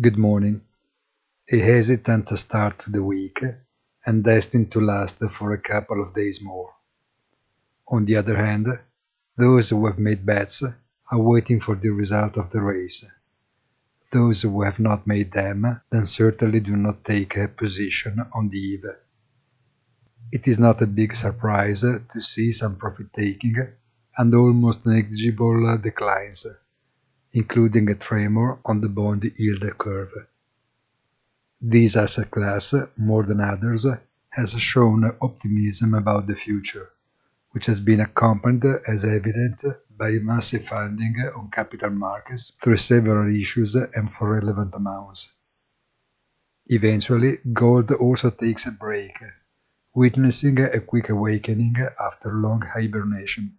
Good morning. A hesitant start to the week and destined to last for a couple of days more. On the other hand, those who have made bets are waiting for the result of the race. Those who have not made them then certainly do not take a position on the eve. It is not a big surprise to see some profit taking and almost negligible declines including a tremor on the bond yield curve. This asset class, more than others, has shown optimism about the future, which has been accompanied as evident by massive funding on capital markets through several issues and for relevant amounts. Eventually, gold also takes a break, witnessing a quick awakening after long hibernation.